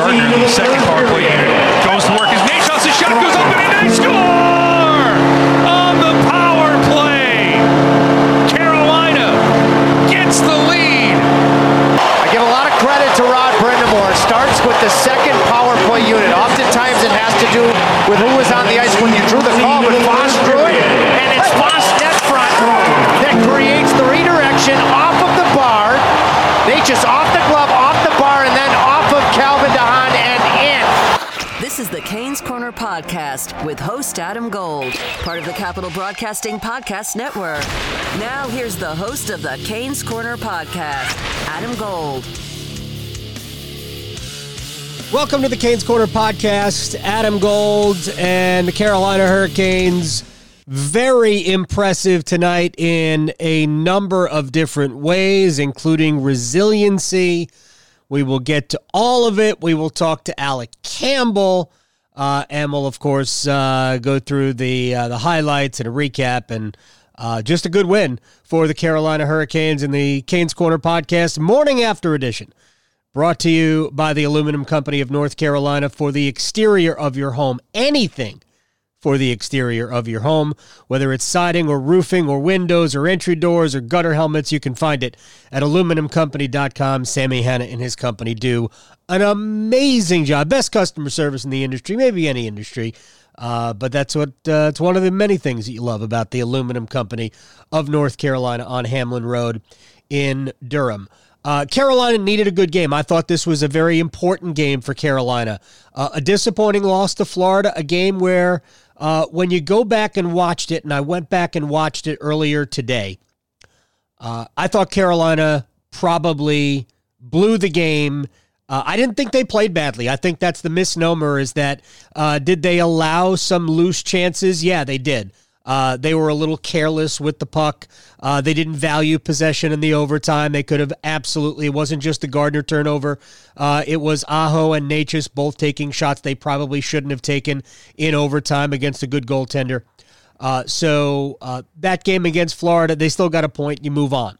Gardiner in the second Podcast with host Adam Gold, part of the Capital Broadcasting Podcast Network. Now, here's the host of the Canes Corner Podcast, Adam Gold. Welcome to the Canes Corner podcast. Adam Gold and the Carolina Hurricanes. Very impressive tonight in a number of different ways, including resiliency. We will get to all of it. We will talk to Alec Campbell, uh, and we'll of course uh, go through the uh, the highlights and a recap and. Uh, just a good win for the Carolina Hurricanes in the Canes Corner podcast, morning after edition. Brought to you by the Aluminum Company of North Carolina for the exterior of your home. Anything for the exterior of your home, whether it's siding or roofing or windows or entry doors or gutter helmets, you can find it at aluminumcompany.com. Sammy Hanna and his company do an amazing job. Best customer service in the industry, maybe any industry. Uh, but that's what uh, it's one of the many things that you love about the aluminum company of North Carolina on Hamlin Road in Durham. Uh, Carolina needed a good game. I thought this was a very important game for Carolina. Uh, a disappointing loss to Florida, a game where uh, when you go back and watched it, and I went back and watched it earlier today, uh, I thought Carolina probably blew the game. Uh, I didn't think they played badly. I think that's the misnomer is that uh, did they allow some loose chances? Yeah, they did. Uh, they were a little careless with the puck. Uh, they didn't value possession in the overtime. They could have absolutely. It wasn't just the Gardiner turnover. Uh, it was Aho and Necas both taking shots they probably shouldn't have taken in overtime against a good goaltender. Uh, so uh, that game against Florida, they still got a point. You move on.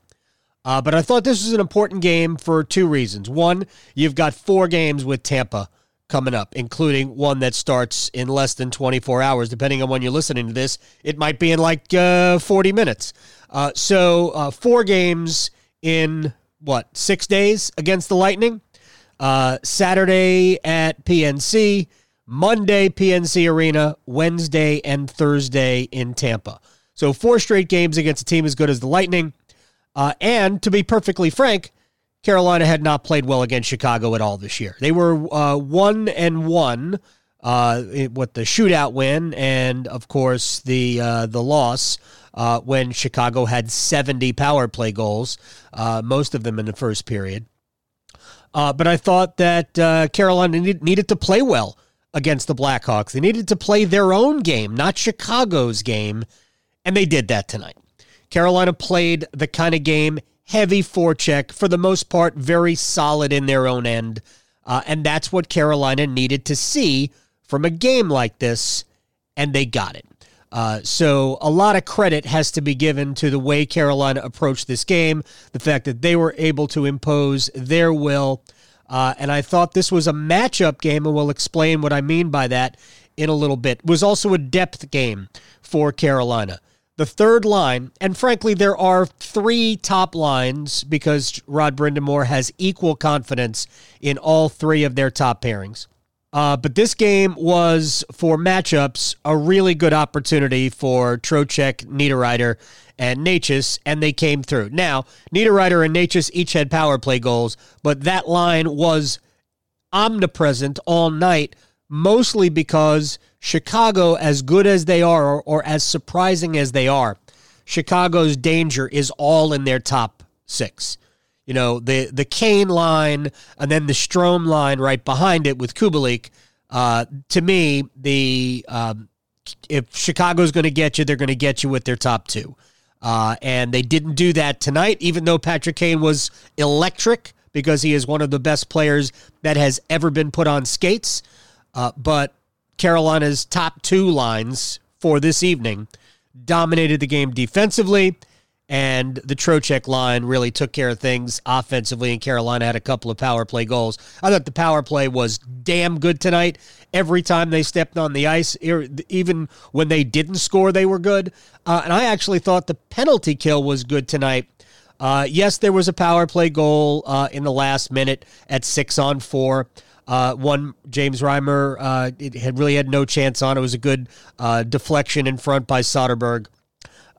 Uh, but I thought this was an important game for two reasons. One, you've got four games with Tampa coming up, including one that starts in less than 24 hours. Depending on when you're listening to this, it might be in like uh, 40 minutes. Uh, so, uh, four games in what, six days against the Lightning? Uh, Saturday at PNC, Monday, PNC Arena, Wednesday, and Thursday in Tampa. So, four straight games against a team as good as the Lightning. Uh, and to be perfectly frank, Carolina had not played well against Chicago at all this year. They were uh, one and one uh, with the shootout win, and of course the uh, the loss uh, when Chicago had 70 power play goals, uh, most of them in the first period. Uh, but I thought that Carolina need, needed to play well against the Blackhawks. They needed to play their own game, not Chicago's game, and they did that tonight. Carolina played the kind of game heavy forecheck, for the most part, very solid in their own end. Uh, and that's what Carolina needed to see from a game like this, and they got it. Uh, so a lot of credit has to be given to the way Carolina approached this game, the fact that they were able to impose their will. Uh, and I thought this was a matchup game, and we'll explain what I mean by that in a little bit. It was also a depth game for Carolina. The third line, and frankly, there are three top lines because Rod Brind'Amour has equal confidence in all three of their top pairings. Uh, but this game was, for matchups, a really good opportunity for Trocheck, Niederreiter, and Necas, and they came through. Now, Niederreiter and Necas each had power play goals, but that line was omnipresent all night, mostly because Chicago, as good as they are, or, or as surprising as they are, Chicago's danger is all in their top six. You know, the the Kane line and then the Strome line right behind it with Kubalik. Uh, to me, the um, if Chicago's going to get you, they're going to get you with their top two. Uh, and they didn't do that tonight, even though Patrick Kane was electric because he is one of the best players that has ever been put on skates. Uh, but Carolina's top two lines for this evening dominated the game defensively and the Trocheck line really took care of things offensively, and Carolina had a couple of power play goals. I thought the power play was damn good tonight. Every time they stepped on the ice, even when they didn't score, they were good. Uh, and I actually thought the penalty kill was good tonight. Uh, yes, there was a power play goal uh, in the last minute at six on four. Uh, one James Reimer uh, it had really had no chance on. It was a good uh, deflection in front by Soderberg.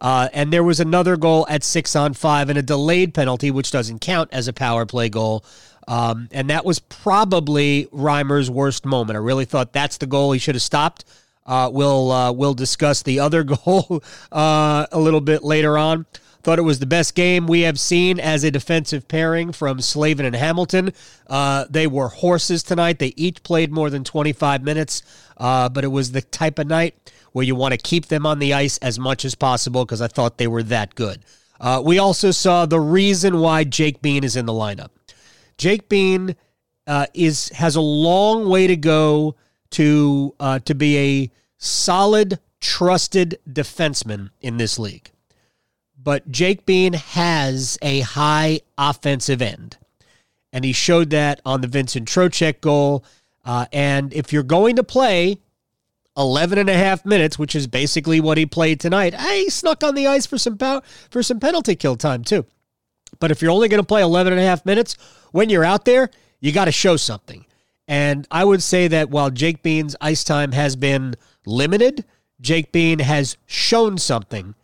Uh, and there was another goal at six on five and a delayed penalty, which doesn't count as a power play goal. Um, and that was probably Reimer's worst moment. I really thought that's the goal he should have stopped. Uh, we'll uh, we'll discuss the other goal a little bit later on. Thought it was the best game we have seen as a defensive pairing from Slavin and Hamilton. Uh, they were horses tonight. They each played more than 25 minutes, uh, but it was the type of night where you want to keep them on the ice as much as possible because I thought they were that good. Uh, we also saw the reason why Jake Bean is in the lineup. Jake Bean uh, is has a long way to go to uh, to be a solid, trusted defenseman in this league. But Jake Bean has a high offensive end, and he showed that on the Vincent Trocheck goal. Uh, and if you're going to play 11 and a half minutes, which is basically what he played tonight. He snuck on the ice for some pow- for some penalty kill time too. But if you're only going to play 11 and a half minutes, when you're out there, you got to show something. And I would say that while Jake Bean's ice time has been limited, Jake Bean has shown something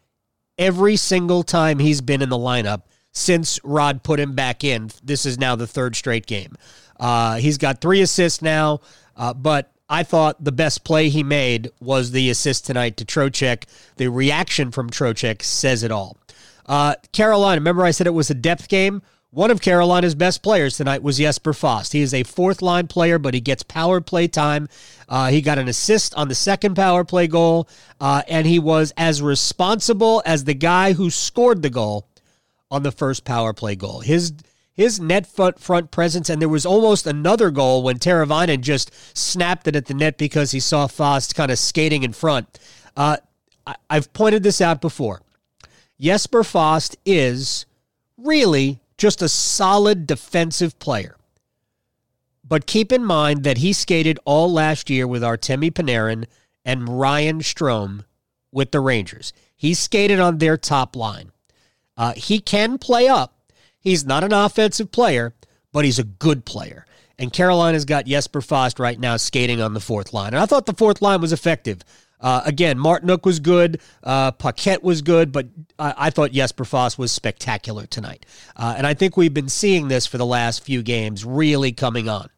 every single time he's been in the lineup since Rod put him back in. This is now the third straight game. Uh, he's got three assists now, uh, but I thought the best play he made was the assist tonight to Trocheck. The reaction from Trocheck says it all. Uh, Carolina, remember I said it was a depth game? One of Carolina's best players tonight was Jesper Fast. He is a fourth line player, but he gets power play time. Uh, he got an assist on the second power play goal, uh, and he was as responsible as the guy who scored the goal on the first power play goal. His his net front, front presence, and there was almost another goal when Teravainen just snapped it at the net because he saw Fast kind of skating in front. Uh, I, I've pointed this out before. Jesper Fast is really just a solid defensive player. But keep in mind that he skated all last year with Artemi Panarin and Ryan Strome with the Rangers. He skated on their top line. Uh, he can play up, He's not an offensive player, but he's a good player. And Carolina's got Jesper Fast right now skating on the fourth line. And I thought the fourth line was effective. Uh, again, Martinook was good, uh, Paquette was good, but I, I thought Jesper Fast was spectacular tonight. Uh, and I think we've been seeing this for the last few games really coming on.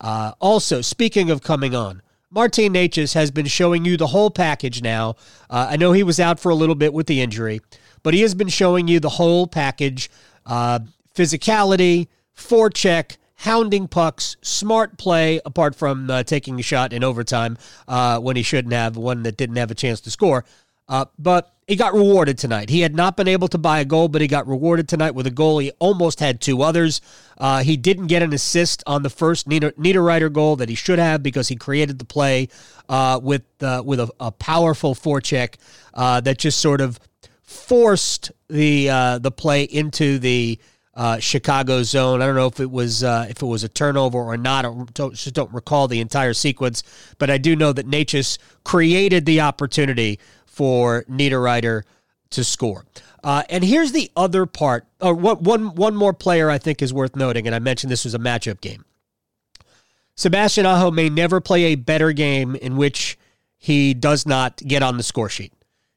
Uh, also, speaking of coming on, Martin Necas has been showing you the whole package now. Uh, I know he was out for a little bit with the injury, but he has been showing you the whole package. Uh, physicality, forecheck, hounding pucks, smart play, apart from uh, taking a shot in overtime uh, when he shouldn't have, one that didn't have a chance to score. Uh, but he got rewarded tonight. He had not been able to buy a goal, but he got rewarded tonight with a goal. He almost had two others. Uh, he didn't get an assist on the first Niederreiter goal that he should have because he created the play uh, with uh, with a, a, powerful forecheck uh, that just sort of forced the uh, the play into the uh, Chicago zone. I don't know if it was uh, if it was a turnover or not. I don't, just don't recall the entire sequence, but I do know that Necas created the opportunity for Niederreiter to score. Uh, and here's the other part. Or one, one, one more player I think is worth noting, and I mentioned this was a matchup game. Sebastian Aho may never play a better game in which he does not get on the score sheet.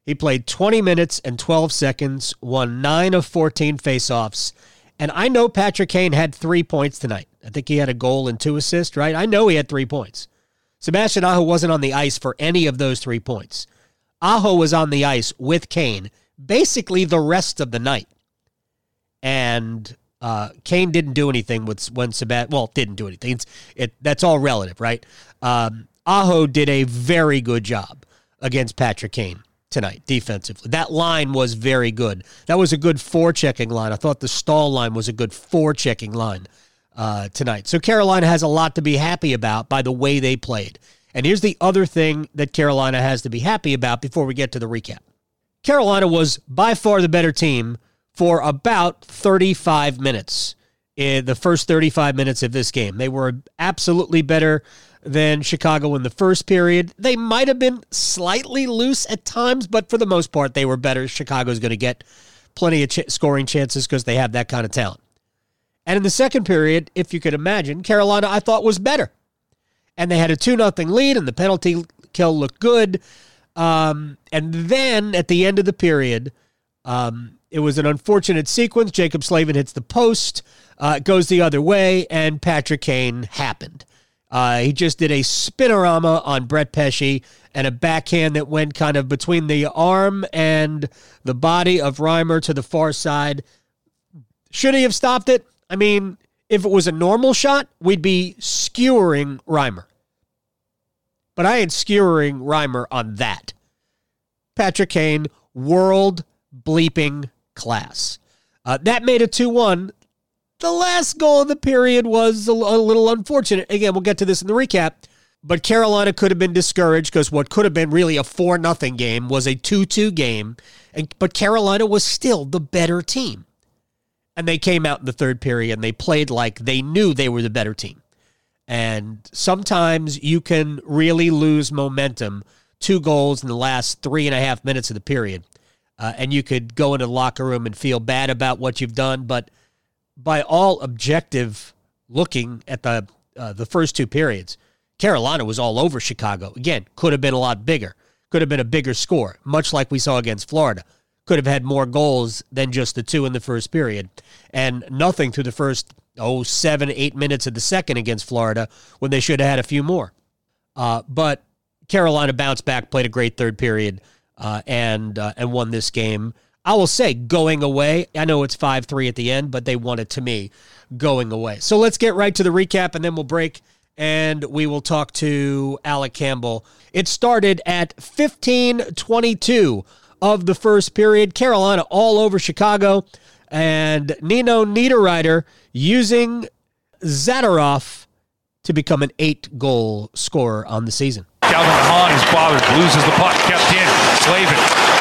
He played 20 minutes and 12 seconds, won 9 of 14 faceoffs, and I know Patrick Kane had three points tonight. I think he had a goal and two assists, right? I know he had three points. Sebastian Aho wasn't on the ice for any of those three points. Aho was on the ice with Kane basically the rest of the night. And uh, Kane didn't do anything with when Sebastian, well, didn't do anything. It's, it, that's all relative, right? Um, Aho did a very good job against Patrick Kane tonight defensively. That line was very good. That was a good forechecking line. I thought the stall line was a good forechecking line uh, tonight. So Carolina has a lot to be happy about by the way they played. And here's the other thing that Carolina has to be happy about before we get to the recap. Carolina was by far the better team for about 35 minutes in the first 35 minutes of this game. They were absolutely better than Chicago in the first period. They might have been slightly loose at times, but for the most part, they were better. Chicago's going to get plenty of ch- scoring chances because they have that kind of talent. And in the second period, if you could imagine, Carolina I thought was better. And they had a 2 0 lead, and the penalty kill looked good. Um, and then at the end of the period, um, it was an unfortunate sequence. Jacob Slavin hits the post, uh, goes the other way, and Patrick Kane happened. Uh, he just did a spinorama on Brett Pesce and a backhand that went kind of between the arm and the body of Reimer to the far side. Should he have stopped it? I mean, if it was a normal shot, we'd be skewering Reimer. But I ain't skewering Reimer on that. Patrick Kane, world bleeping class. Uh, that made it 2 1 the last goal of the period was a, a little unfortunate. Again, we'll get to this in the recap. But Carolina could have been discouraged because what could have been really a 4 nothing game was a 2 2 game. And, but Carolina was still the better team. And they came out in the third period and they played like they knew they were the better team. And sometimes you can really lose momentum. Two goals in the last three and a half minutes of the period. Uh, and you could go into the locker room and feel bad about what you've done. But by all objective looking at the uh, the first two periods, Carolina was all over Chicago. Again, could have been a lot bigger. Could have been a bigger score, much like we saw against Florida. Could have had more goals than just the two in the first period, and nothing through the first oh seven eight minutes of the second against Florida when they should have had a few more. Uh, but Carolina bounced back, played a great third period, uh, and uh, and won this game. I will say going away. I know it's 5 3 at the end, but they won it to me going away. So let's get right to the recap and then we'll break and we will talk to Alec Campbell. It started at 15:22 of the first period. Carolina all over Chicago and Nino Niederreiter using Zadorov to become an eight goal scorer on the season. Calvin Hahn is bothered, loses the puck, kept in. Slavin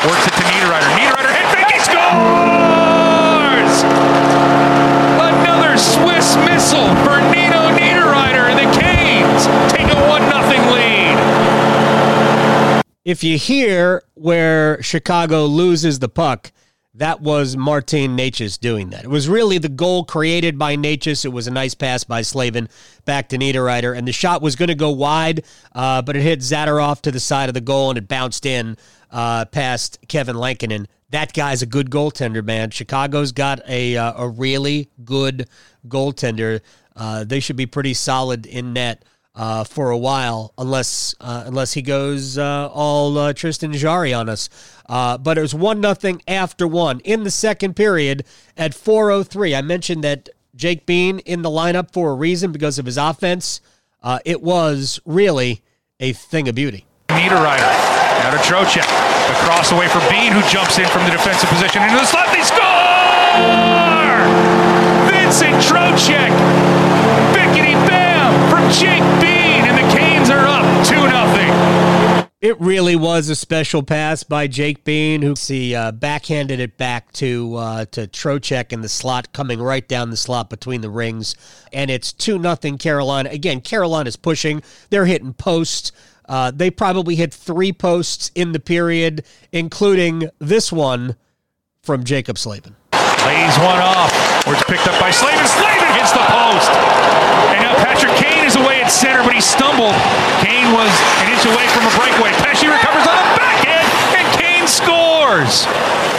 works it to Niederreiter. Niederreiter scores! Another Swiss missile for Nino Niederreiter, and the Canes take a 1 0 lead. If you hear where Chicago loses the puck, that was Martin Necas doing that. It was really the goal created by Necas. It was a nice pass by Slavin back to Niederreiter, and the shot was going to go wide, uh, but it hit Zadorov to the side of the goal, and it bounced in uh, past Kevin Lankinen. That guy's a good goaltender, man. Chicago's got a uh, a really good goaltender. Uh, they should be pretty solid in net uh, for a while, unless uh, unless he goes uh, all Tristan Jarry on us. But it was one nothing after one in the second period at 4:03. I mentioned that Jake Bean in the lineup for a reason because of his offense. It was really a thing of beauty. Niederreiter. Now to Trocheck. Across away for Bean, who jumps in from the defensive position into the slot. They score! Vincent Trocheck. Bickety bam from Jake Bean, and the Canes are up 2 0. It really was a special pass by Jake Bean, who see uh, backhanded it back to uh, to Trocheck in the slot, coming right down the slot between the rings, and it's two nothing Carolina. Again, Carolina's pushing; they're hitting posts. Uh, they probably hit three posts in the period, including this one from Jacob Slavin. Lays one off, it's picked up by Slavin. Slavin hits the post. And now Patrick Kane is away at center, but he stumbled. Kane was an inch away from a breakaway. Pesce recovers on the back end, and Kane scores.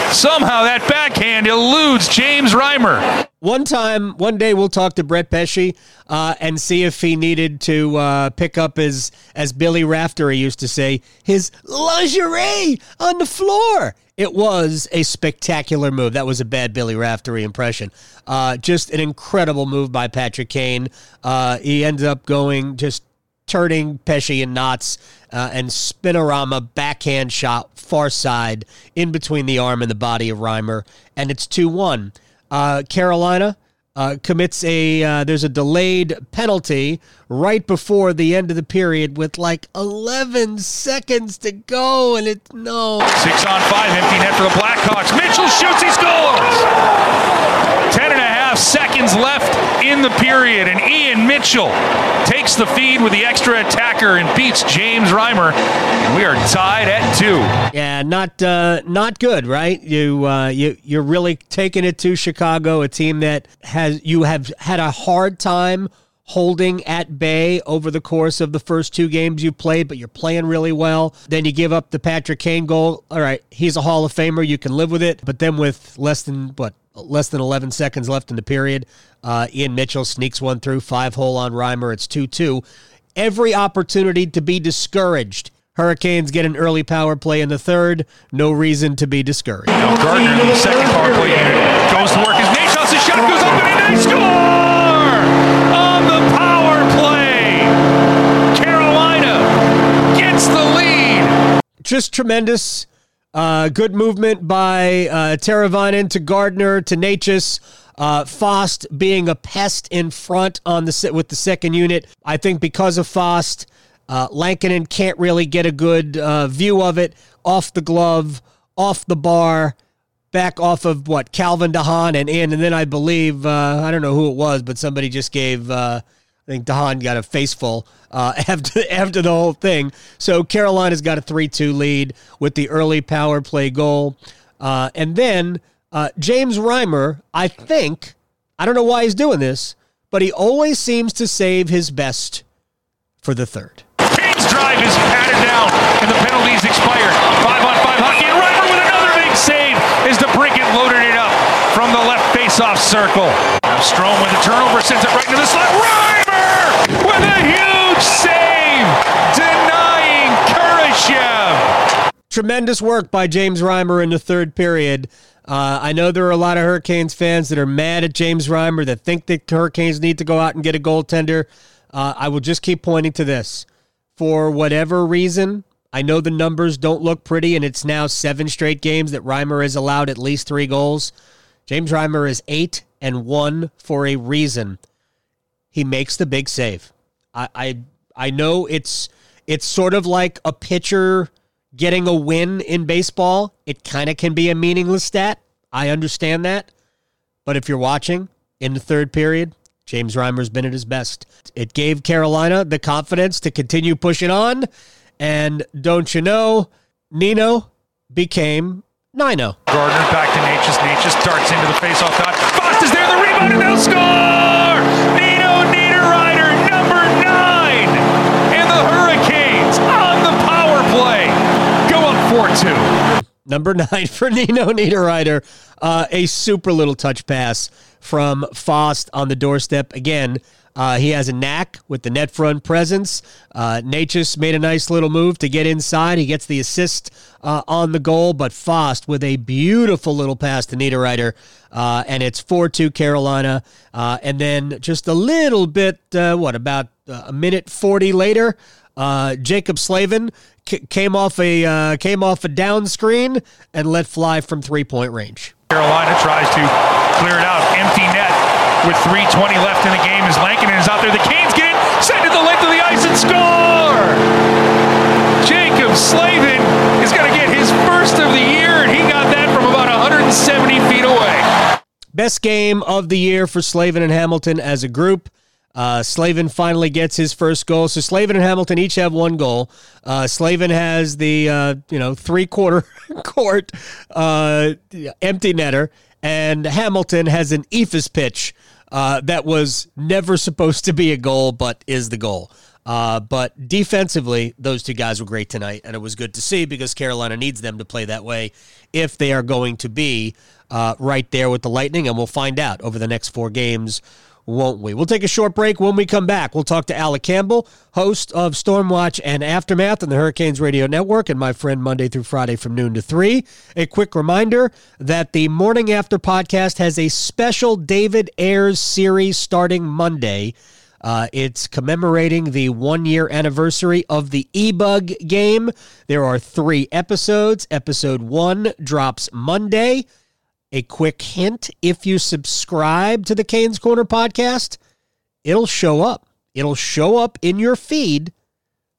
Somehow that backhand eludes James Reimer. One time, one day, we'll talk to Brett Pesce uh, and see if he needed to uh, pick up his, as Billy Raftery used to say, his lingerie on the floor. It was a spectacular move. That was a bad Billy Raftery impression. Uh, just an incredible move by Patrick Kane. Uh, he ended up going just turning Pesce and knots uh, and spinorama backhand shot far side in between the arm and the body of Reimer, and it's two one. Uh, Carolina, uh, commits a uh, there's a delayed penalty right before the end of the period with like 11 seconds to go, and it's no. Six on five, empty net for the Blackhawks. Mitchell shoots, he scores! Ten and a half seconds left in the period, and Ian Mitchell takes the feed with the extra attacker and beats James Reimer, and we are tied at two. Yeah, not uh, not good, right? You uh, you you're really taking it to Chicago, a team that has you have had a hard time holding at bay over the course of the first two games you played, but you're playing really well. Then you give up the Patrick Kane goal. All right, he's a Hall of Famer. You can live with it. But then with less than what less than 11 seconds left in the period, uh, Ian Mitchell sneaks one through five hole on Reimer. It's two two. Every opportunity to be discouraged. Hurricanes get an early power play in the third. No reason to be discouraged. Now Gardiner, the second power play unit, goes to work. His name shots, his shot goes up and they score! On the power play, Carolina gets the lead. just tremendous. Uh, good movement by uh, Teravainen to Gardiner to Necas. Uh, Fast being a pest in front on the with the second unit. I think because of Fast, uh, Lankinen can't really get a good uh, view of it off the glove, off the bar, back off of what Calvin DeHaan and in, and then I believe uh, I don't know who it was, but somebody just gave. I think DeHaan got a faceful uh, after after the whole thing. So Carolina's got a three-two lead with the early power play goal, uh, and then uh, James Reimer. I think I don't know why he's doing this, but he always seems to save his best for the third. Kane's drive is patted down, and the penalties expired. Five on five hockey, and Reimer with another big save as DeBrincat loaded it up from the left face-off circle. Now Strome with a turnover sends it right into the slot. Reimer with a huge save, denying Kurashev. tremendous work by James Reimer in the third period. Uh, I know there are a lot of Hurricanes fans that are mad at James Reimer that think the Hurricanes need to go out and get a goaltender. Uh, I will just keep pointing to this. For whatever reason, I know the numbers don't look pretty, and it's now seven straight games that Reimer has allowed at least three goals. James Reimer is eight and one for a reason. He makes the big save. I I, I know it's it's sort of like a pitcher getting a win in baseball. It kind of can be a meaningless stat. I understand that. But if you're watching in the third period, James Reimer's been at his best. It gave Carolina the confidence to continue pushing on. And don't you know, Nino became Nino. Gardiner back to Necas. Necas darts into the face-off dot. Fast is there, the rebound, and they'll score! Nino Niederreiter, number nine! And the Hurricanes on the power play 4-2. Number nine for Nino Niederreiter. Uh, a super little touch pass from Fast on the doorstep. Again, uh, he has a knack with the net front presence. Uh, Necas made a nice little move to get inside. He gets the assist uh, on the goal, but Fast with a beautiful little pass to Niederreiter. Uh, and it's 4 2 Carolina. Uh, and then just a little bit, uh, what, about uh, a minute 40 later, uh, Jacob Slavin c- came off a uh, came off a down screen and let fly from three point range. Carolina tries to clear it out. Empty net with 3.20 left in the game as Lankinen is out there. The Canes get it, send it the length of the ice and score! Jacob Slavin is going to get his first of the year, and he got that from about 170 feet away. Best game of the year for Slavin and Hamilton as a group. Uh, Slavin finally gets his first goal. So Slavin and Hamilton each have one goal. Uh, Slavin has the uh, you know three quarter court uh, empty netter, and Hamilton has an eephus pitch uh, that was never supposed to be a goal, but is the goal. Uh, but defensively, those two guys were great tonight, and it was good to see because Carolina needs them to play that way if they are going to be right there with the Lightning, and we'll find out over the next four games, won't we? We'll take a short break. When we come back, we'll talk to Alec Campbell, host of Stormwatch and Aftermath on the Hurricanes Radio Network, and my friend Monday through Friday from noon to 3. A quick reminder that the Morning After podcast has a special David Ayres series starting Monday. Uh, it's commemorating the one year anniversary of the EBUG game. There are three episodes. Episode one drops Monday. A quick hint if you subscribe to the Canes Corner podcast, it'll show up. It'll show up in your feed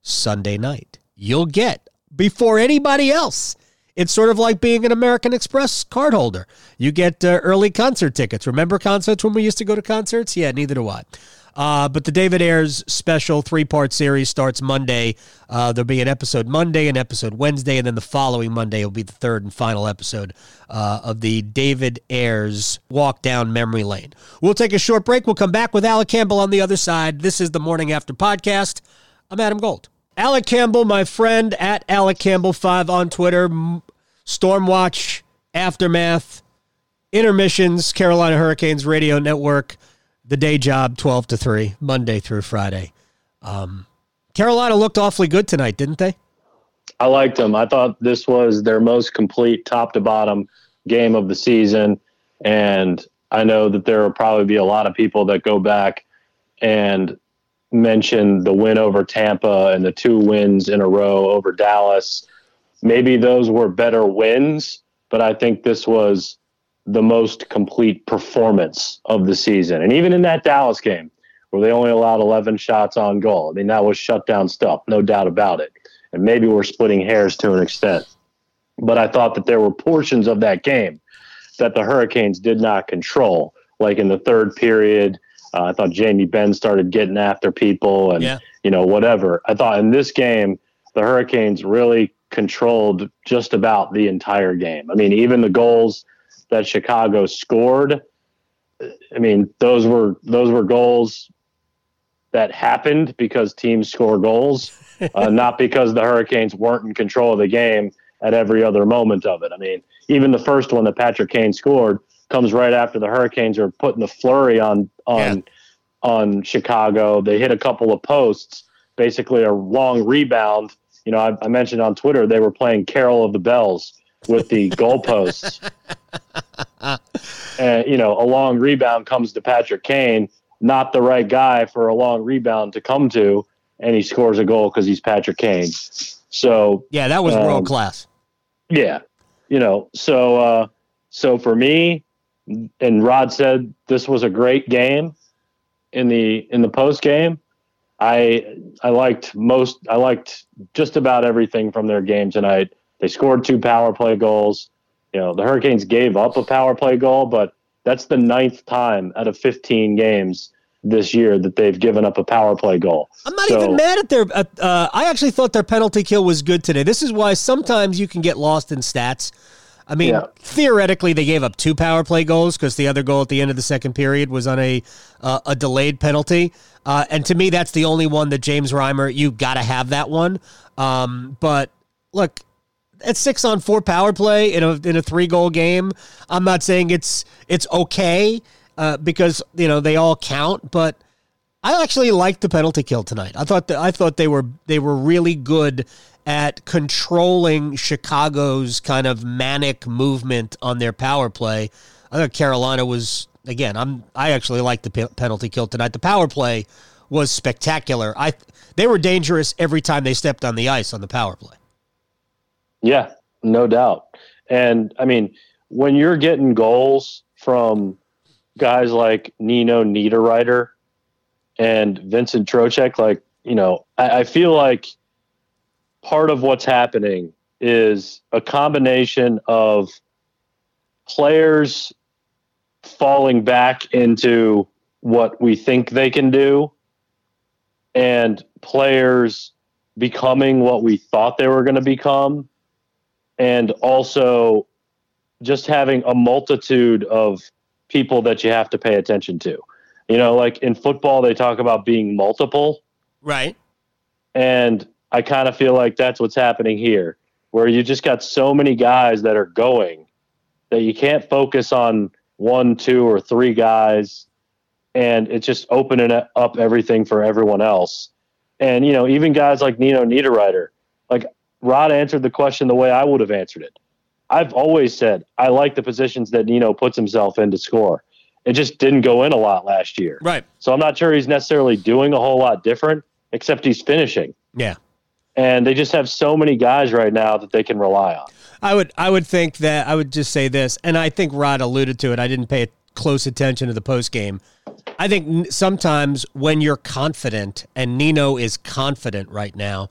Sunday night. You'll get before anybody else. It's sort of like being an American Express card holder. You get uh, early concert tickets. Remember concerts when we used to go to concerts? Yeah, neither do I. Uh, but the David Ayres special three part series starts Monday. Uh, there'll be an episode Monday, an episode Wednesday, and then the following Monday will be the third and final episode uh, of the David Ayres Walk Down Memory Lane. We'll take a short break. We'll come back with Alec Campbell on the other side. This is the Morning After Podcast. I'm Adam Gold. Alec Campbell, my friend at Alec Campbell5 on Twitter, Stormwatch, Aftermath, Intermissions, Carolina Hurricanes Radio Network, The Day Job, 12 to 3, Monday through Friday. Um, Carolina looked awfully good tonight, didn't they? I liked them. I thought this was their most complete top to bottom game of the season. And I know that there will probably be a lot of people that go back and mention the win over Tampa and the two wins in a row over Dallas. Maybe those were better wins, but I think this was the most complete performance of the season. And even in that Dallas game, where they only allowed 11 shots on goal, I mean, that was shutdown stuff, no doubt about it. And maybe we're splitting hairs to an extent. But I thought that there were portions of that game that the Hurricanes did not control, like in the third period uh, I thought Jamie Benn started getting after people and, yeah. you know, whatever. I thought in this game, the Hurricanes really controlled just about the entire game. I mean, even the goals that Chicago scored, I mean, those were those were goals that happened because teams score goals, uh, not because the Hurricanes weren't in control of the game at every other moment of it. I mean, even the first one that Patrick Kane scored comes right after the Hurricanes are putting the flurry on on yeah. on Chicago. They hit a couple of posts, basically a long rebound. You know, I, I mentioned on Twitter they were playing Carol of the Bells with the goalposts. and you know, a long rebound comes to Patrick Kane, not the right guy for a long rebound to come to, and he scores a goal because he's Patrick Kane. So yeah, that was um, world class. Yeah, you know, so uh, so for me, and Rod said this was a great game in the in the post game. I I liked most I liked just about everything from their game tonight. They scored two power play goals. You know, the Hurricanes gave up a power play goal, but that's the ninth time out of 15 games this year that they've given up a power play goal. I'm not so, even mad at their. Uh, I actually thought their penalty kill was good today. This is why sometimes you can get lost in stats. I mean, yeah. theoretically, they gave up two power play goals because the other goal at the end of the second period was on a uh, a delayed penalty. Uh, and to me, that's the only one that James Reimer, you got to have that one. Um, but look, at six on four power play in a in a three goal game, I'm not saying it's it's okay uh, because you know they all count, but. I actually liked the penalty kill tonight. I thought that I thought they were they were really good at controlling Chicago's kind of manic movement on their power play. I thought Carolina was again. I'm I actually like the penalty kill tonight. The power play was spectacular. I they were dangerous every time they stepped on the ice on the power play. Yeah, no doubt. And I mean, when you're getting goals from guys like Nino Niederreiter and Vincent Trocheck, like you know, I, I feel like part of what's happening is a combination of players falling back into what we think they can do and players becoming what we thought they were going to become and also just having a multitude of people that you have to pay attention to. You know, like in football they talk about being multiple. Right. And I kind of feel like that's what's happening here, where you just got so many guys that are going that you can't focus on one, two, or three guys, and it's just opening up everything for everyone else. And you know, even guys like Nino Niederreiter, like Rod answered the question the way I would have answered it. I've always said I like the positions that Nino puts himself in to score. It just didn't go in a lot last year. Right. So I'm not sure he's necessarily doing a whole lot different, except he's finishing. Yeah and they just have so many guys right now that they can rely on. I would I would think that I would just say this, and I think Rod alluded to it. I didn't pay close attention to the post game. I think sometimes when you're confident, and Nino is confident right now,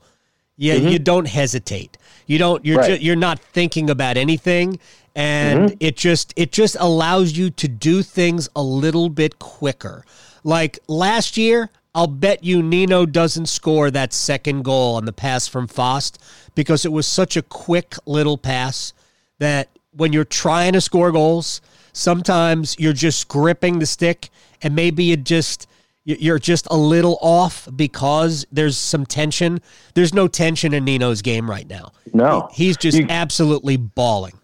yeah, mm-hmm. you don't hesitate. You don't. You're right. ju- you're not thinking about anything, and mm-hmm. it just it just allows you to do things a little bit quicker. Like last year, I'll bet you Nino doesn't score that second goal on the pass from Fast because it was such a quick little pass that when you're trying to score goals, sometimes you're just gripping the stick and maybe you just you're just a little off because there's some tension. There's no tension in Nino's game right now. No. He's just you, absolutely bawling.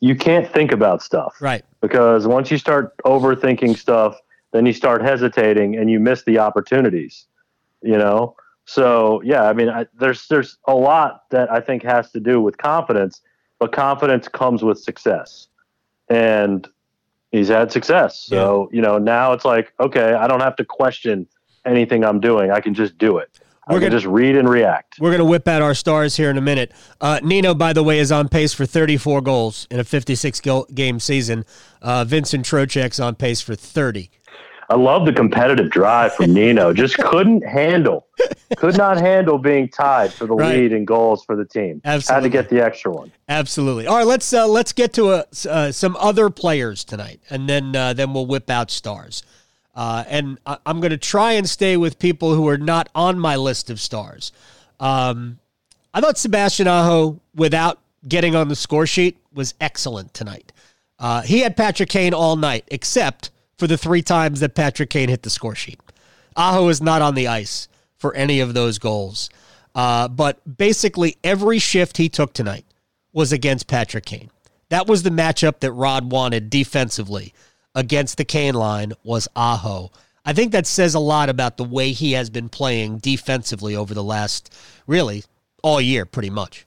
You can't think about stuff. Right. Because once you start overthinking stuff, then you start hesitating and you miss the opportunities. You know? So yeah, I mean, I, there's there's a lot that I think has to do with confidence, but confidence comes with success, and he's had success. So yeah. you know, now it's like, okay, I don't have to question anything I'm doing. I can just do it. We're I gonna, just read and react. We're going to whip out our stars here in a minute. Uh, Nino, by the way, is on pace for 34 goals in a 56 game season. Uh, Vincent Trocheck's on pace for 30. I love the competitive drive from Nino. Just couldn't handle, could not handle being tied for the right. lead in goals for the team. Absolutely, had to get the extra one. Absolutely. All right, let's uh, let's get to a, uh, some other players tonight, and then uh, then we'll whip out stars. Uh, and I- am going to try and stay with people who are not on my list of stars. Um, I thought Sebastian Aho, without getting on the score sheet, was excellent tonight. Uh, he had Patrick Kane all night, except for the three times that Patrick Kane hit the score sheet. Aho is not on the ice for any of those goals. Uh, but basically, every shift he took tonight was against Patrick Kane. That was the matchup that Rod wanted defensively against the Kane line was Aho. I think that says a lot about the way he has been playing defensively over the last, really, all year, pretty much.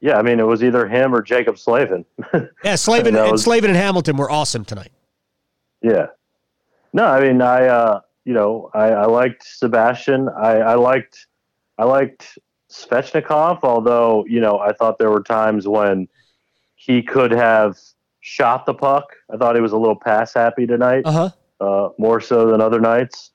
Yeah, I mean, it was either him or Jacob Slavin. yeah, Slavin and, was... Slavin and Hamilton were awesome tonight. Yeah. No, I mean, I, uh, you know, I, I liked Sebastian. I, I liked, I liked Svechnikov, although, you know, I thought there were times when he could have shot the puck. I thought he was a little pass happy tonight, uh-huh. uh, more so than other nights.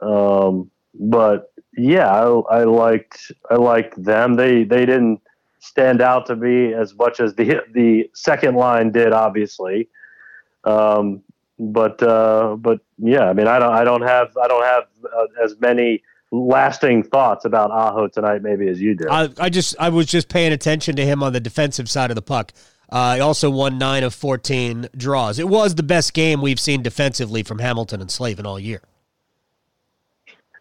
Um, but yeah, I, I liked, I liked them. They, they didn't stand out to me as much as the, the second line did, obviously. Um, but uh, but yeah, I mean, I don't I don't have I don't have uh, as many lasting thoughts about Aho tonight maybe as you do. I, I just I was just paying attention to him on the defensive side of the puck. Uh, he also won nine of fourteen draws. It was the best game we've seen defensively from Hamilton and Slavin all year.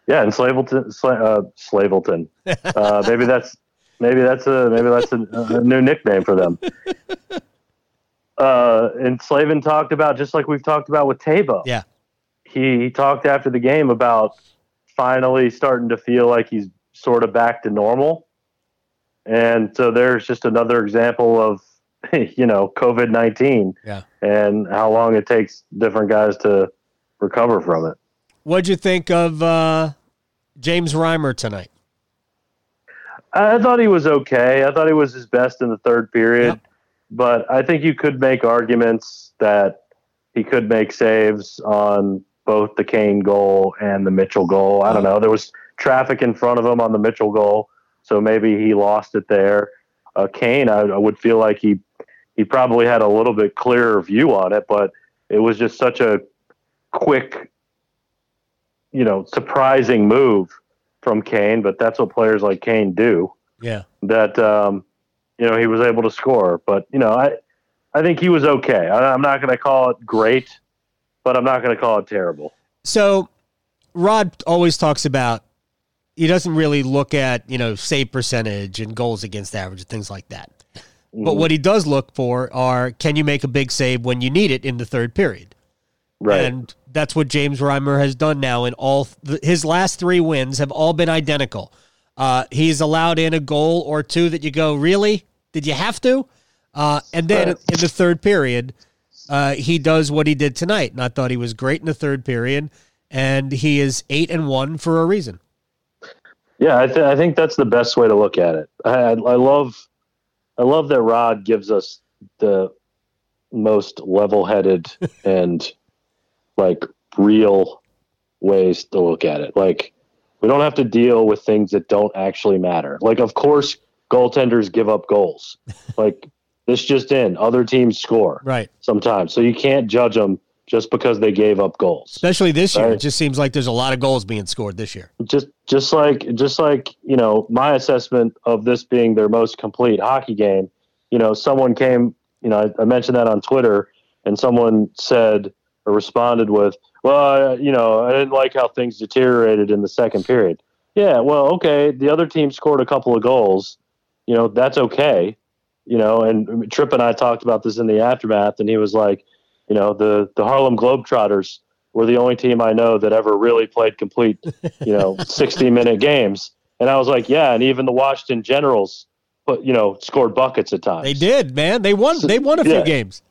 Yeah, and Slavelton, Sla- uh, Slavelton. Uh, maybe that's maybe that's a maybe that's a, a new nickname for them. uh, and Slavin talked about just like we've talked about with Tabo. Yeah, he, he talked after the game about finally starting to feel like he's sort of back to normal, and so there's just another example of you know COVID nineteen. Yeah, and how long it takes different guys to recover from it. What'd you think of uh, James Reimer tonight? I thought he was okay. I thought he was his best in the third period. Yep but I think you could make arguments that he could make saves on both the Kane goal and the Mitchell goal. I don't know. There was traffic in front of him on the Mitchell goal, so maybe he lost it there. Uh, Kane, I, I would feel like he he probably had a little bit clearer view on it, but it was just such a quick, you know, surprising move from Kane. But that's what players like Kane do. Yeah. That um, you know, he was able to score. But you know, I I think he was okay. I, I'm not going to call it great, but I'm not going to call it terrible. So, Rod always talks about he doesn't really look at you know save percentage and goals against average and things like that. Mm-hmm. But what he does look for are can you make a big save when you need it in the third period? Right. And that's what James Reimer has done now in all th- his last three wins have all been identical. Uh, he's allowed in a goal or two that you go, really? Did you have to? Uh, and then in the third period, uh, he does what he did tonight. And I thought he was great in the third period. And he is eight and one for a reason. Yeah, I, th- I think that's the best way to look at it. I, I love, I love that Rod gives us the most level-headed and like real ways to look at it. Like we don't have to deal with things that don't actually matter. Like of course goaltenders give up goals. like this just in, other teams score Right. sometimes. So you can't judge them just because they gave up goals. Especially this year. Right. It just seems like there's a lot of goals being scored this year. just just like just like you know my assessment of this being their most complete hockey game you know someone came you know i, I mentioned that on twitter and someone said or responded with well you know i didn't like how things deteriorated in the second period yeah well okay the other team scored a couple of goals you know that's okay you know and tripp and i talked about this in the aftermath and he was like you know the the harlem globetrotters were the only team I know that ever really played complete, you know, 60 minute games. And I was like, yeah. And even the Washington Generals, but you know, scored buckets at times. They did, man. They won. They won a few games.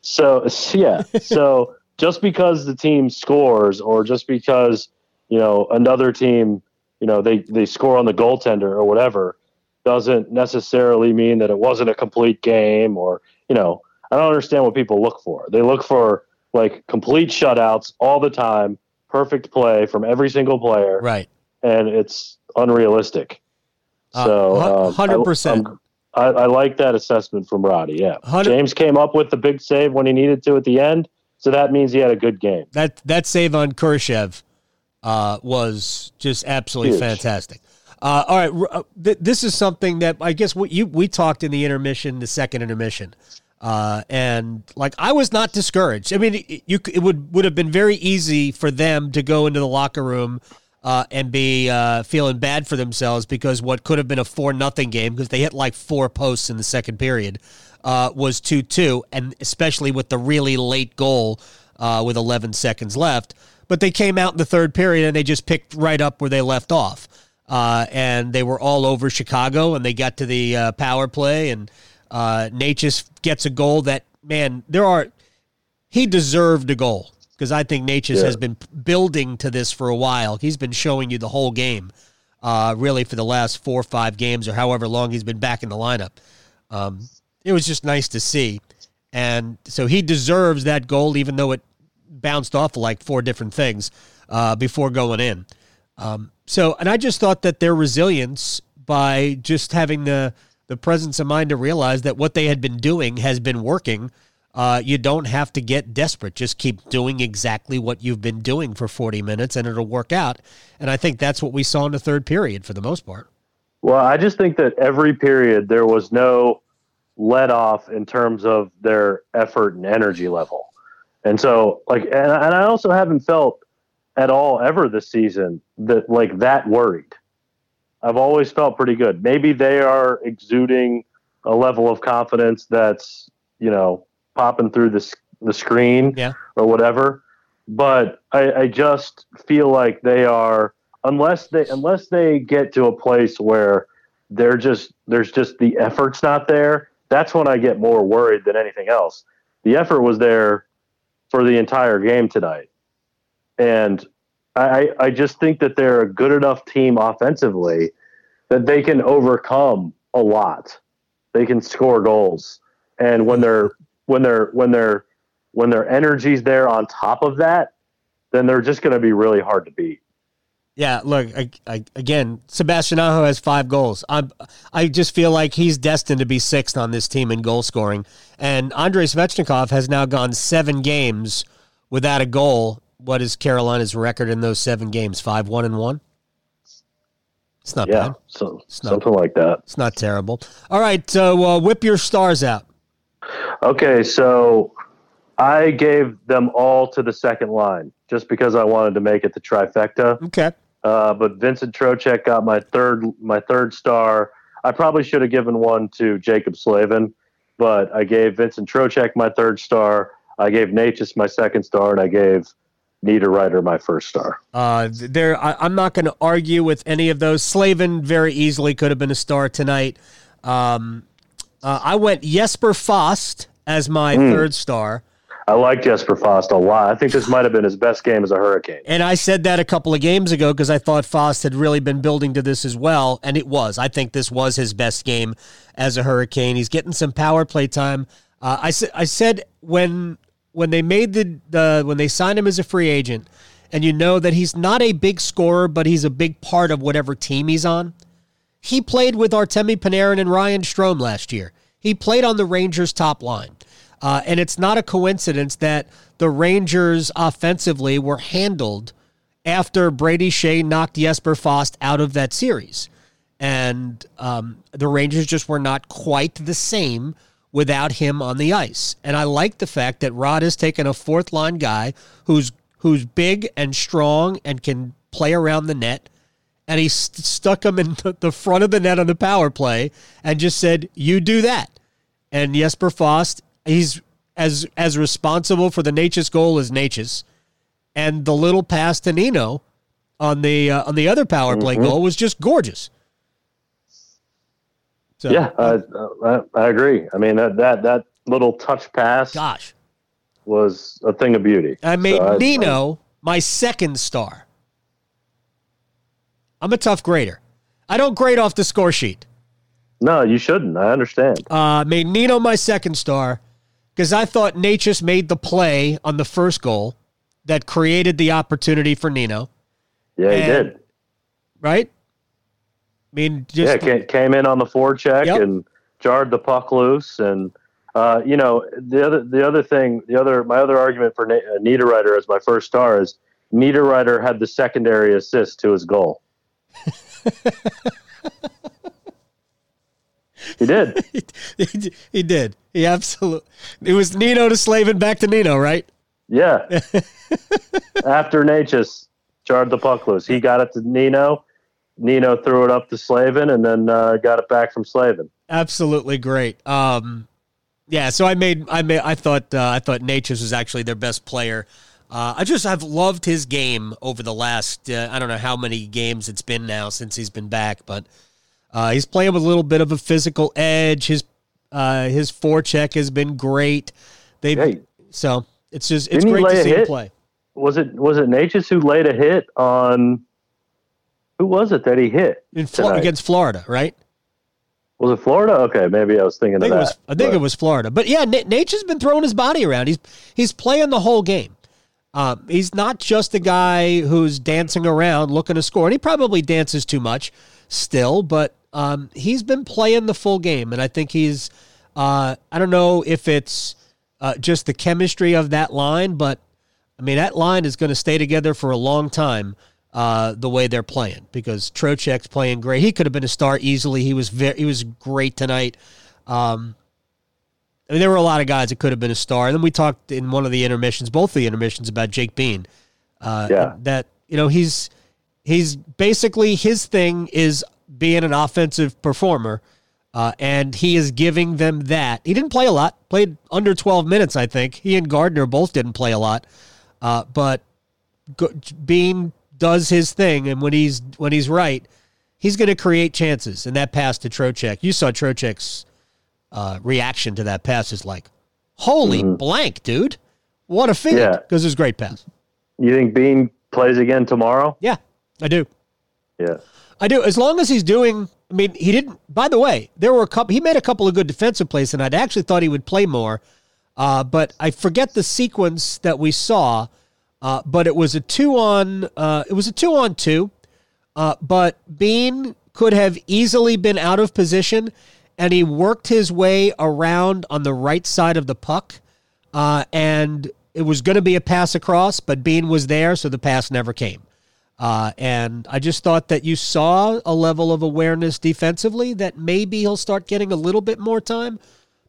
So yeah. so just because the team scores or just because, you know, another team, you know, they, they score on the goaltender or whatever doesn't necessarily mean that it wasn't a complete game or, you know, I don't understand what people look for. They look for like complete shutouts all the time, perfect play from every single player. Right. and it's unrealistic. Uh, So, um, 100%. I, I'm- I, I like that assessment from Roddy. Yeah, 100 James came up with the big save when he needed to at the end, so that means he had a good game. That that save on Kurashev uh, was just absolutely Huge. fantastic. Uh, all right, uh, th- this is something that I guess we, you we talked in the intermission, the second intermission, uh, and like I was not discouraged. I mean, it, you it would would have been very easy for them to go into the locker room. Uh, and be uh, feeling bad for themselves because what could have been a four nothing game because they hit like four posts in the second period uh, was two two, and especially with the really late goal with 11 seconds left. But they came out in the third period and they just picked right up where they left off. Uh, and they were all over Chicago and they got to the uh, power play. And uh, just gets a goal that, man, there are, he deserved a goal because I think Necas Yeah. has been building to this for a while. He's been showing you the whole game, uh, really, for the last four or five games or however long he's been back in the lineup. Um, it was just nice to see. And so he deserves that goal, even though it bounced off like four different things uh, before going in. Um, so, and I just thought that their resilience by just having the the presence of mind to realize that what they had been doing has been working. Uh, you don't have to get desperate. Just keep doing exactly what you've been doing for 40 minutes and it'll work out. And I think that's what we saw in the third period for the most part. Well, I just think that every period there was no let off in terms of their effort and energy level. And so, like, and, and I also haven't felt at all ever this season that like that worried. I've always felt pretty good. Maybe they are exuding a level of confidence that's, you know, popping through the, the screen Yeah. or whatever. But I, I just feel like they are unless they unless they get to a place where they're just there's just the effort's not there. That's when I get more worried than anything else. The effort was there for the entire game tonight, and I, I just think that they're a good enough team offensively that they can overcome a lot. They can score goals, and when they're when they're when they're when their energy's there on top of that, then they're just going to be really hard to beat. Yeah, look, I, I, again, Sebastian Aho has five goals. I'm, I just feel like he's destined to be sixth on this team in goal scoring. And Andrei Svechnikov has now gone seven games without a goal. What is Carolina's record in those seven games? Five, one, and one? It's not Yeah, bad. so not- something like that. It's not terrible. All right, so uh, whip your stars out. Okay, so I gave them all to the second line just because I wanted to make it the trifecta. Okay. Uh, but Vincent Trocheck got my third my third star. I probably should have given one to Jaccob Slavin, but I gave Vincent Trocheck my third star. I gave Necas my second star, and I gave Niederreiter my first star. Uh, there, I, I'm not going to argue with any of those. Slavin very easily could have been a star tonight. Um, uh, I went Jesper Fast as my third star. I like Jesper Fast a lot. I think this might have been his best game as a Hurricane. And I said that a couple of games ago because I thought Fast had really been building to this as well, and it was. I think this was his best game as a Hurricane. He's getting some power play time. Uh, I said I said when when they made the, the when they signed him as a free agent, and you know that he's not a big scorer, but he's a big part of whatever team he's on. He played with Artemi Panarin and Ryan Strome last year. He played on the Rangers' top line. Uh, and it's not a coincidence that the Rangers offensively were handled after Brady Skjei knocked Jesper Fast out of that series. And um, the Rangers just were not quite the same without him on the ice. And I like the fact that Rod has taken a fourth line guy who's who's big and strong and can play around the net. And he st- stuck him in the front of the net on the power play and just said, You do that. And Jesper Fast he's as as responsible for the Necas goal as Necas, and the little pass to Nino on the uh, on the other power play mm-hmm. goal was just gorgeous. So, yeah, uh, I, I agree. I mean that that that little touch pass, gosh, was a thing of beauty. I made so Nino I, my second star. I'm a tough grader. I don't grade off the score sheet. No, you shouldn't. I understand. Uh, made Nino my second star because I thought Necas made the play on the first goal that created the opportunity for Nino. Yeah, he did. Right? I mean, just yeah, came in on the forecheck yep. and jarred the puck loose. And uh, you know, the other the other thing, the other my other argument for Na- uh, Niederreiter as my first star is Niederreiter had the secondary assist to his goal. He did. he, he, did. He absolutely. It was Nino to Slavin back to Nino, right? Yeah. After Necas jarred the puck loose, he got it to Nino. Nino threw it up to Slavin and then uh, got it back from Slavin. Absolutely great. Um, yeah, so I made I made I thought uh, I thought Necas was actually their best player. Uh, I just I've loved his game over the last uh, I don't know how many games it's been now since he's been back, but uh, he's playing with a little bit of a physical edge. His uh, his forecheck has been great. They hey, so it's just it's great to see him play. Was it was it Necas who laid a hit on? Who was it that he hit in against Florida? Right? Was it Florida? Okay, maybe I was thinking I think of that. It was, I think but. it was Florida, but yeah, N- Nature's been throwing his body around. He's he's playing the whole game. Um, he's not just a guy who's dancing around looking to score, and he probably dances too much still, but um, he's been playing the full game, and I think he's. Uh, I don't know if it's uh, just the chemistry of that line, but I mean that line is going to stay together for a long time. Uh, the way they're playing because Trocheck's playing great. He could have been a star easily. He was very, he was great tonight. Um, I mean, there were a lot of guys that could have been a star. And then we talked in one of the intermissions, both the intermissions, about Jake Bean. Uh, yeah. That you know he's he's basically his thing is being an offensive performer. Uh, and he is giving them that. He didn't play a lot, played under 12 minutes, I think. He and Gardiner both didn't play a lot. Uh, but Bean does his thing, and when he's when he's right, he's going to create chances. And that pass to Trocheck, you saw Trocheck's uh, reaction to that pass is like, holy mm-hmm. blank, dude. What a feat. Because yeah. it was a great pass. You think Bean plays again tomorrow? Yeah, I do. Yeah. I do. As long as he's doing, I mean, he didn't. By the way, there were a couple. He made a couple of good defensive plays, and I'd actually thought he would play more. Uh, but I forget the sequence that we saw. Uh, but it was a two on. Uh, it was a two on two. Uh, but Bean could have easily been out of position, and he worked his way around on the right side of the puck, uh, and it was going to be a pass across, but Bean was there, so the pass never came. Uh, and I just thought that you saw a level of awareness defensively that maybe he'll start getting a little bit more time.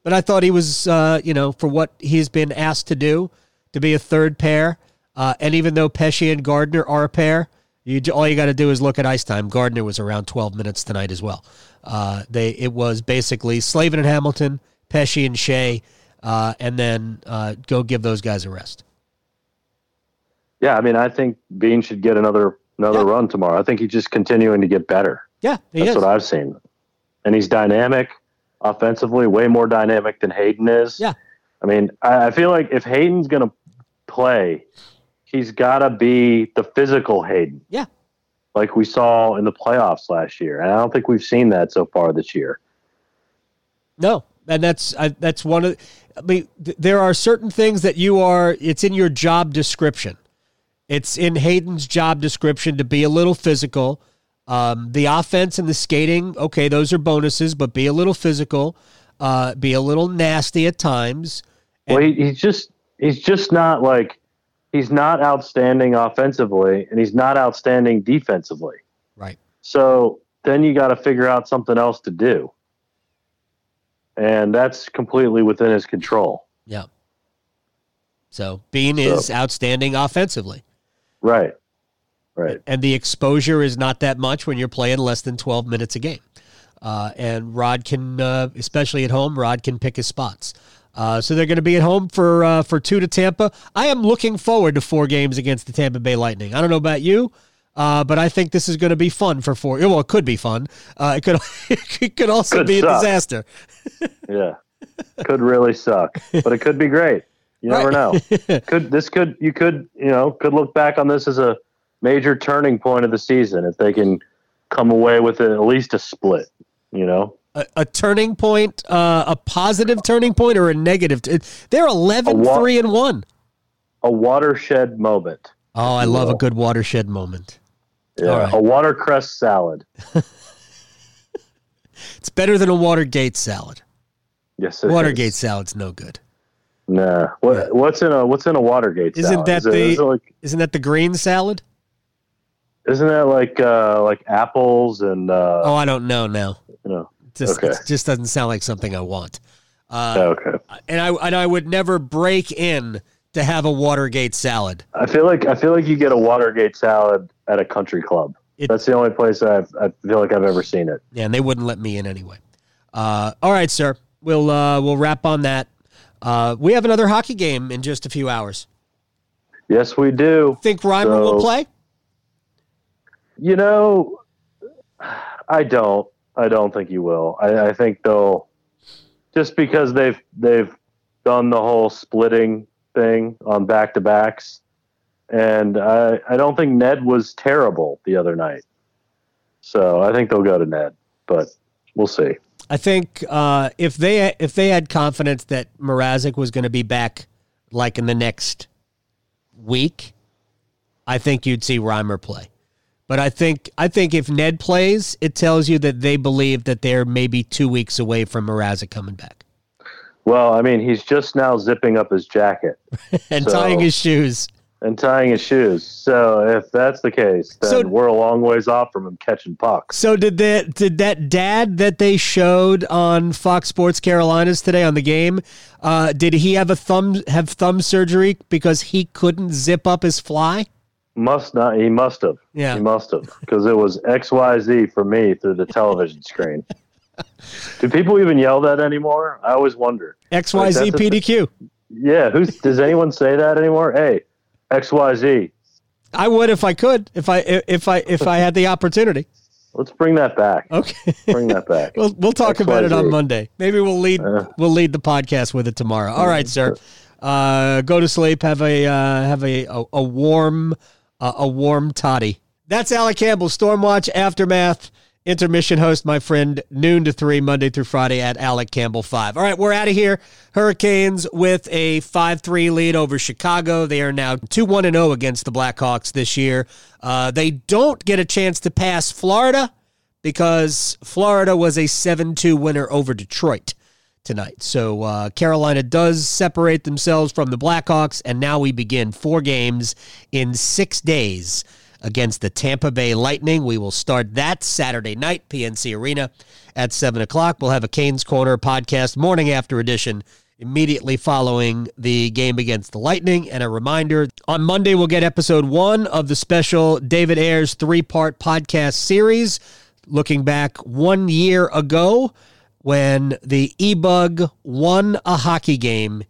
But I thought he was, uh, you know, for what he's been asked to do, to be a third pair. Uh, and even though Pesce and Gardiner are a pair, you all you got to do is look at ice time. Gardiner was around 12 minutes tonight as well. Uh, they it was basically Slavin and Hamilton, Pesce and Skjei, uh, and then uh, go give those guys a rest. Yeah, I mean, I think Bean should get another another yeah. run tomorrow. I think he's just continuing to get better. Yeah, that's is. what I've seen, and he's dynamic offensively, way more dynamic than Haydn is. Yeah, I mean, I, I feel like if Haydn's going to play, he's got to be the physical Haydn. Yeah. Like we saw in the playoffs last year. And I don't think we've seen that so far this year. No, and that's I, that's one of. I mean, th- there are certain things that you are. It's in your job description. It's in Haydn's job description to be a little physical. Um, the offense and the skating, okay, those are bonuses, but be a little physical, uh, be a little nasty at times. Well, he, he's just he's just not like he's not outstanding offensively, and he's not outstanding defensively. Right. So then you got to figure out something else to do, and that's completely within his control. Yeah. So Bean is outstanding offensively. Right. Right. and the exposure is not that much when you're playing less than 12 minutes a game. Uh, and Rod can, uh, especially at home, Rod can pick his spots. Uh, so they're going to be at home for uh, for two to Tampa. I am looking forward to four games against the Tampa Bay Lightning. I don't know about you, uh, but I think this is going to be fun for four. Well, it could be fun. Uh, it could it could also Could be suck. a disaster. Yeah. could really suck, but it could be great. You never know. Could this could you could you know could look back on this as a major turning point of the season if they can come away with at least a split. You know, A, a turning point, uh, a positive turning point, or a negative. T- they're 11 wa- 3 and 1. a watershed moment. Oh, I love a good watershed moment. Yeah, right. a watercress salad. It's better than a Watergate salad. Yes, it Watergate is. salad's no good. Nah. What, What's in a What's in a Watergate Isn't salad? that is the- is like, isn't that the green salad? Isn't that like uh, like apples and uh, Oh, I don't know now. you know? It just, Okay. just doesn't sound like something I want. Uh, okay. and I and I would never break in to have a Watergate salad. I feel like I feel like you get a Watergate salad at a country club. It- That's the only place I've, I feel like I've ever seen it. Yeah, and they wouldn't let me in anyway. Uh, all right, sir. We'll uh, we'll wrap on that. Uh, we have another hockey game in just a few hours. Yes, we do. Think Reimer will play? You know, I don't. I don't think you will. I, I think they'll just because they've they've done the whole splitting thing on back to backs, and I I don't think Ned was terrible the other night. So I think they'll go to Ned, but we'll see. I think uh, if they if they had confidence that Mrazek was going to be back like in the next week, I think you'd see Reimer play. But I think I think if Ned plays, it tells you that they believe that they're maybe two weeks away from Mrazek coming back Well, I mean, he's just now zipping up his jacket and So- tying his shoes. and tying his shoes. So if that's the case, then So- we're a long ways off from him catching pucks. So did that did that dad that they showed on Fox Sports Carolinas today on the game? Uh, did he have a thumb have thumb surgery because he couldn't zip up his fly? Must not. He must have. Yeah. He must have because it was X Y Z for me through the television screen. Do people even yell that anymore? I always wonder. XYZ Like, that's a- Yeah. Who's does anyone say that anymore? Hey, X Y Z. I would if I could, if I if I if I had the opportunity. Let's bring that back. Okay. Bring that back. We'll we'll talk about it on Monday. Maybe we'll lead we'll lead the podcast with it tomorrow. All right, sir. Uh, go to sleep. Have a uh, have a a, a warm uh, a warm toddy. That's Alec Campbell, Stormwatch Aftermath intermission host, my friend, noon to three Monday through Friday at Alec Campbell five. All right, we're out of here. Hurricanes with a five three lead over Chicago. They are now two one and zero against the Blackhawks this year. Uh, they don't get a chance to pass Florida because Florida was a 7 2 winner over Detroit tonight. So uh, Carolina does separate themselves from the Blackhawks, and now we begin four games in six days against the Tampa Bay Lightning. We will start that Saturday night, PNC Arena at 7 o'clock. We'll have a Canes Corner podcast morning after edition immediately following the game against the Lightning. And a reminder on Monday, we'll get episode one of the special David Ayres three part podcast series, looking back one year ago when the E Bug won a hockey game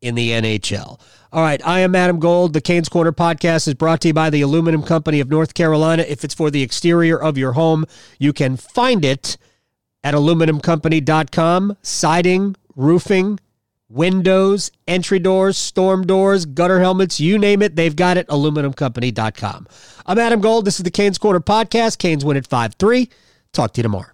in the NHL. All right, I am Adam Gold. The Canes Corner podcast is brought to you by the Aluminum Company of North Carolina. If it's for the exterior of your home, you can find it at aluminumcompany.com. Siding, roofing, windows, entry doors, storm doors, gutter helmets, you name it, they've got it. AluminumCompany.com. I'm Adam Gold. This is the Canes Corner Podcast. Canes win at 5 3. Talk to you tomorrow.